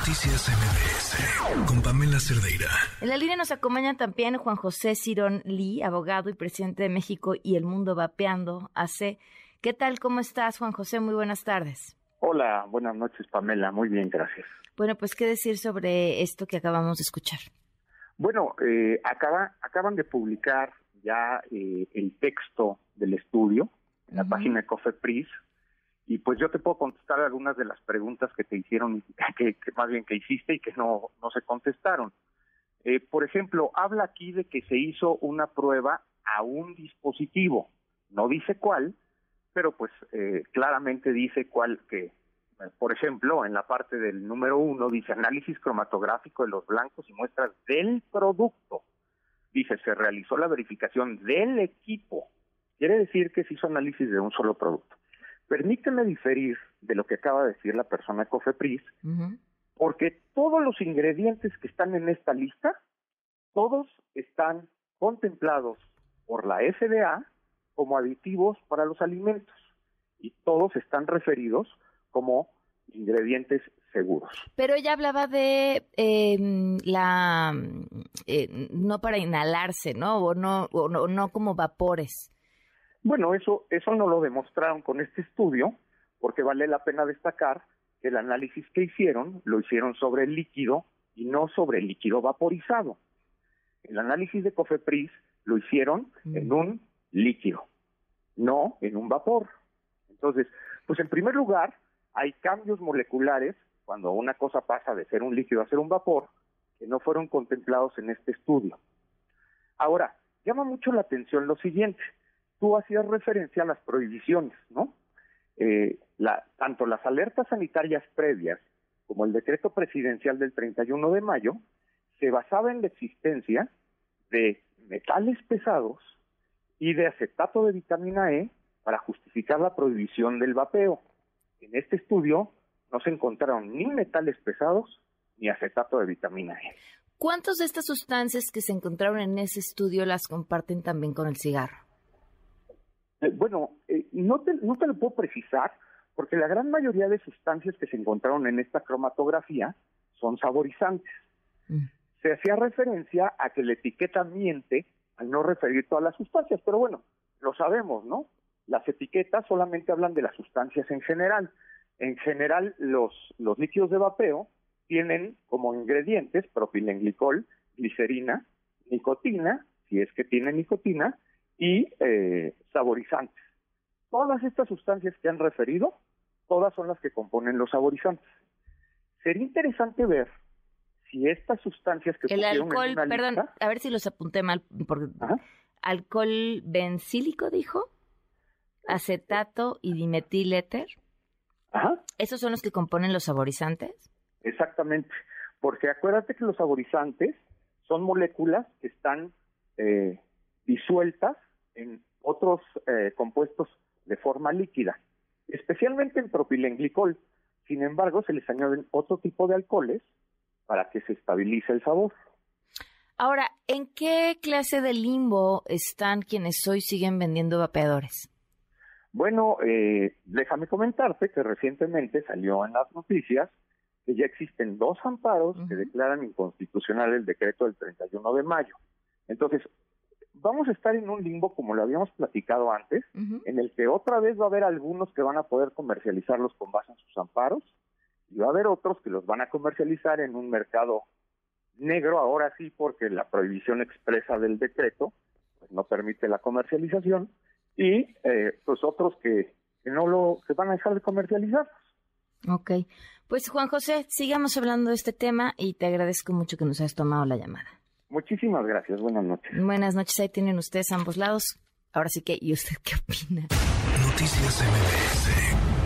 Noticias MBS con Pamela Cerdeira. En la línea nos acompaña también Juan José Cirón Lee, abogado y presidente de México y el Mundo Vapeando AC. ¿Qué tal? ¿Cómo estás, Juan José? Muy buenas tardes. Hola, buenas noches, Pamela. Muy bien, gracias. Bueno, pues, ¿qué decir sobre esto que acabamos de escuchar? Bueno, eh, acaba, acaban de publicar ya eh, el texto del estudio en la página de COFEPRIS y pues yo te puedo contestar algunas de las preguntas que te hicieron, que, más bien que hiciste y que no, no se contestaron. Eh, por ejemplo, habla aquí de que se hizo una prueba a un dispositivo, no dice cuál, pero pues eh, claramente dice cuál que, por ejemplo, en la parte del número uno dice análisis cromatográfico de los blancos y muestras del producto. Dice, se realizó la verificación del equipo. Quiere decir que se hizo análisis de un solo producto. Permíteme diferir de lo que acaba de decir la persona de Cofepris, porque todos los ingredientes que están en esta lista, todos están contemplados por la FDA como aditivos para los alimentos y todos están referidos como ingredientes seguros. Pero ella hablaba de em, la eh, no para inhalarse, ¿no? O no, o no, no como vapores. Bueno, eso, eso no lo demostraron con este estudio, porque vale la pena destacar que el análisis que hicieron lo hicieron sobre el líquido y no sobre el líquido vaporizado. El análisis de Cofepris lo hicieron mm. en un líquido, no en un vapor. Entonces, pues en primer lugar, hay cambios moleculares cuando una cosa pasa de ser un líquido a ser un vapor que no fueron contemplados en este estudio. Ahora, llama mucho la atención lo siguiente tú hacías referencia a las prohibiciones, ¿no? Eh, la, tanto las alertas sanitarias previas como el decreto presidencial del 31 de mayo se basaba en la existencia de metales pesados y de acetato de vitamina E para justificar la prohibición del vapeo. En este estudio no se encontraron ni metales pesados ni acetato de vitamina E. ¿Cuántas de estas sustancias que se encontraron en ese estudio las comparten también con el cigarro? Eh, bueno, eh, no, te, no te lo puedo precisar porque la gran mayoría de sustancias que se encontraron en esta cromatografía son saborizantes. Mm. Se hacía referencia a que la etiqueta miente al no referir todas las sustancias, pero bueno, lo sabemos, ¿no? Las etiquetas solamente hablan de las sustancias en general. En general, los, los líquidos de vapeo tienen como ingredientes propilenglicol, glicerina, nicotina, si es que tiene nicotina, y eh, saborizantes. Todas estas sustancias que han referido, todas son las que componen los saborizantes. Sería interesante ver si estas sustancias que el alcohol, perdón, a ver si los apunté mal, por, alcohol bencílico dijo, acetato y dimetiléter. Ajá. ¿Esos son los que componen los saborizantes? Exactamente, porque acuérdate que los saborizantes son moléculas que están eh, disueltas en otros eh, compuestos de forma líquida, especialmente en propilenglicol. Sin embargo, se les añaden otro tipo de alcoholes para que se estabilice el sabor. Ahora, ¿en qué clase de limbo están quienes hoy siguen vendiendo vapeadores? Bueno, eh, déjame comentarte que recientemente salió en las noticias que ya existen dos amparos que declaran inconstitucional el decreto del 31 de mayo. Entonces, vamos a estar en un limbo, como lo habíamos platicado antes, en el que otra vez va a haber algunos que van a poder comercializarlos con base en sus amparos, y va a haber otros que los van a comercializar en un mercado negro, ahora sí, porque la prohibición expresa del decreto pues, no permite la comercialización, y eh, pues otros que, que no lo, que van a dejar de comercializarlos. Ok, pues Juan José, sigamos hablando de este tema y te agradezco mucho que nos hayas tomado la llamada. Muchísimas gracias. Buenas noches. Buenas noches. Ahí tienen ustedes ambos lados. Ahora sí que, ¿y usted qué opina? Noticias MBS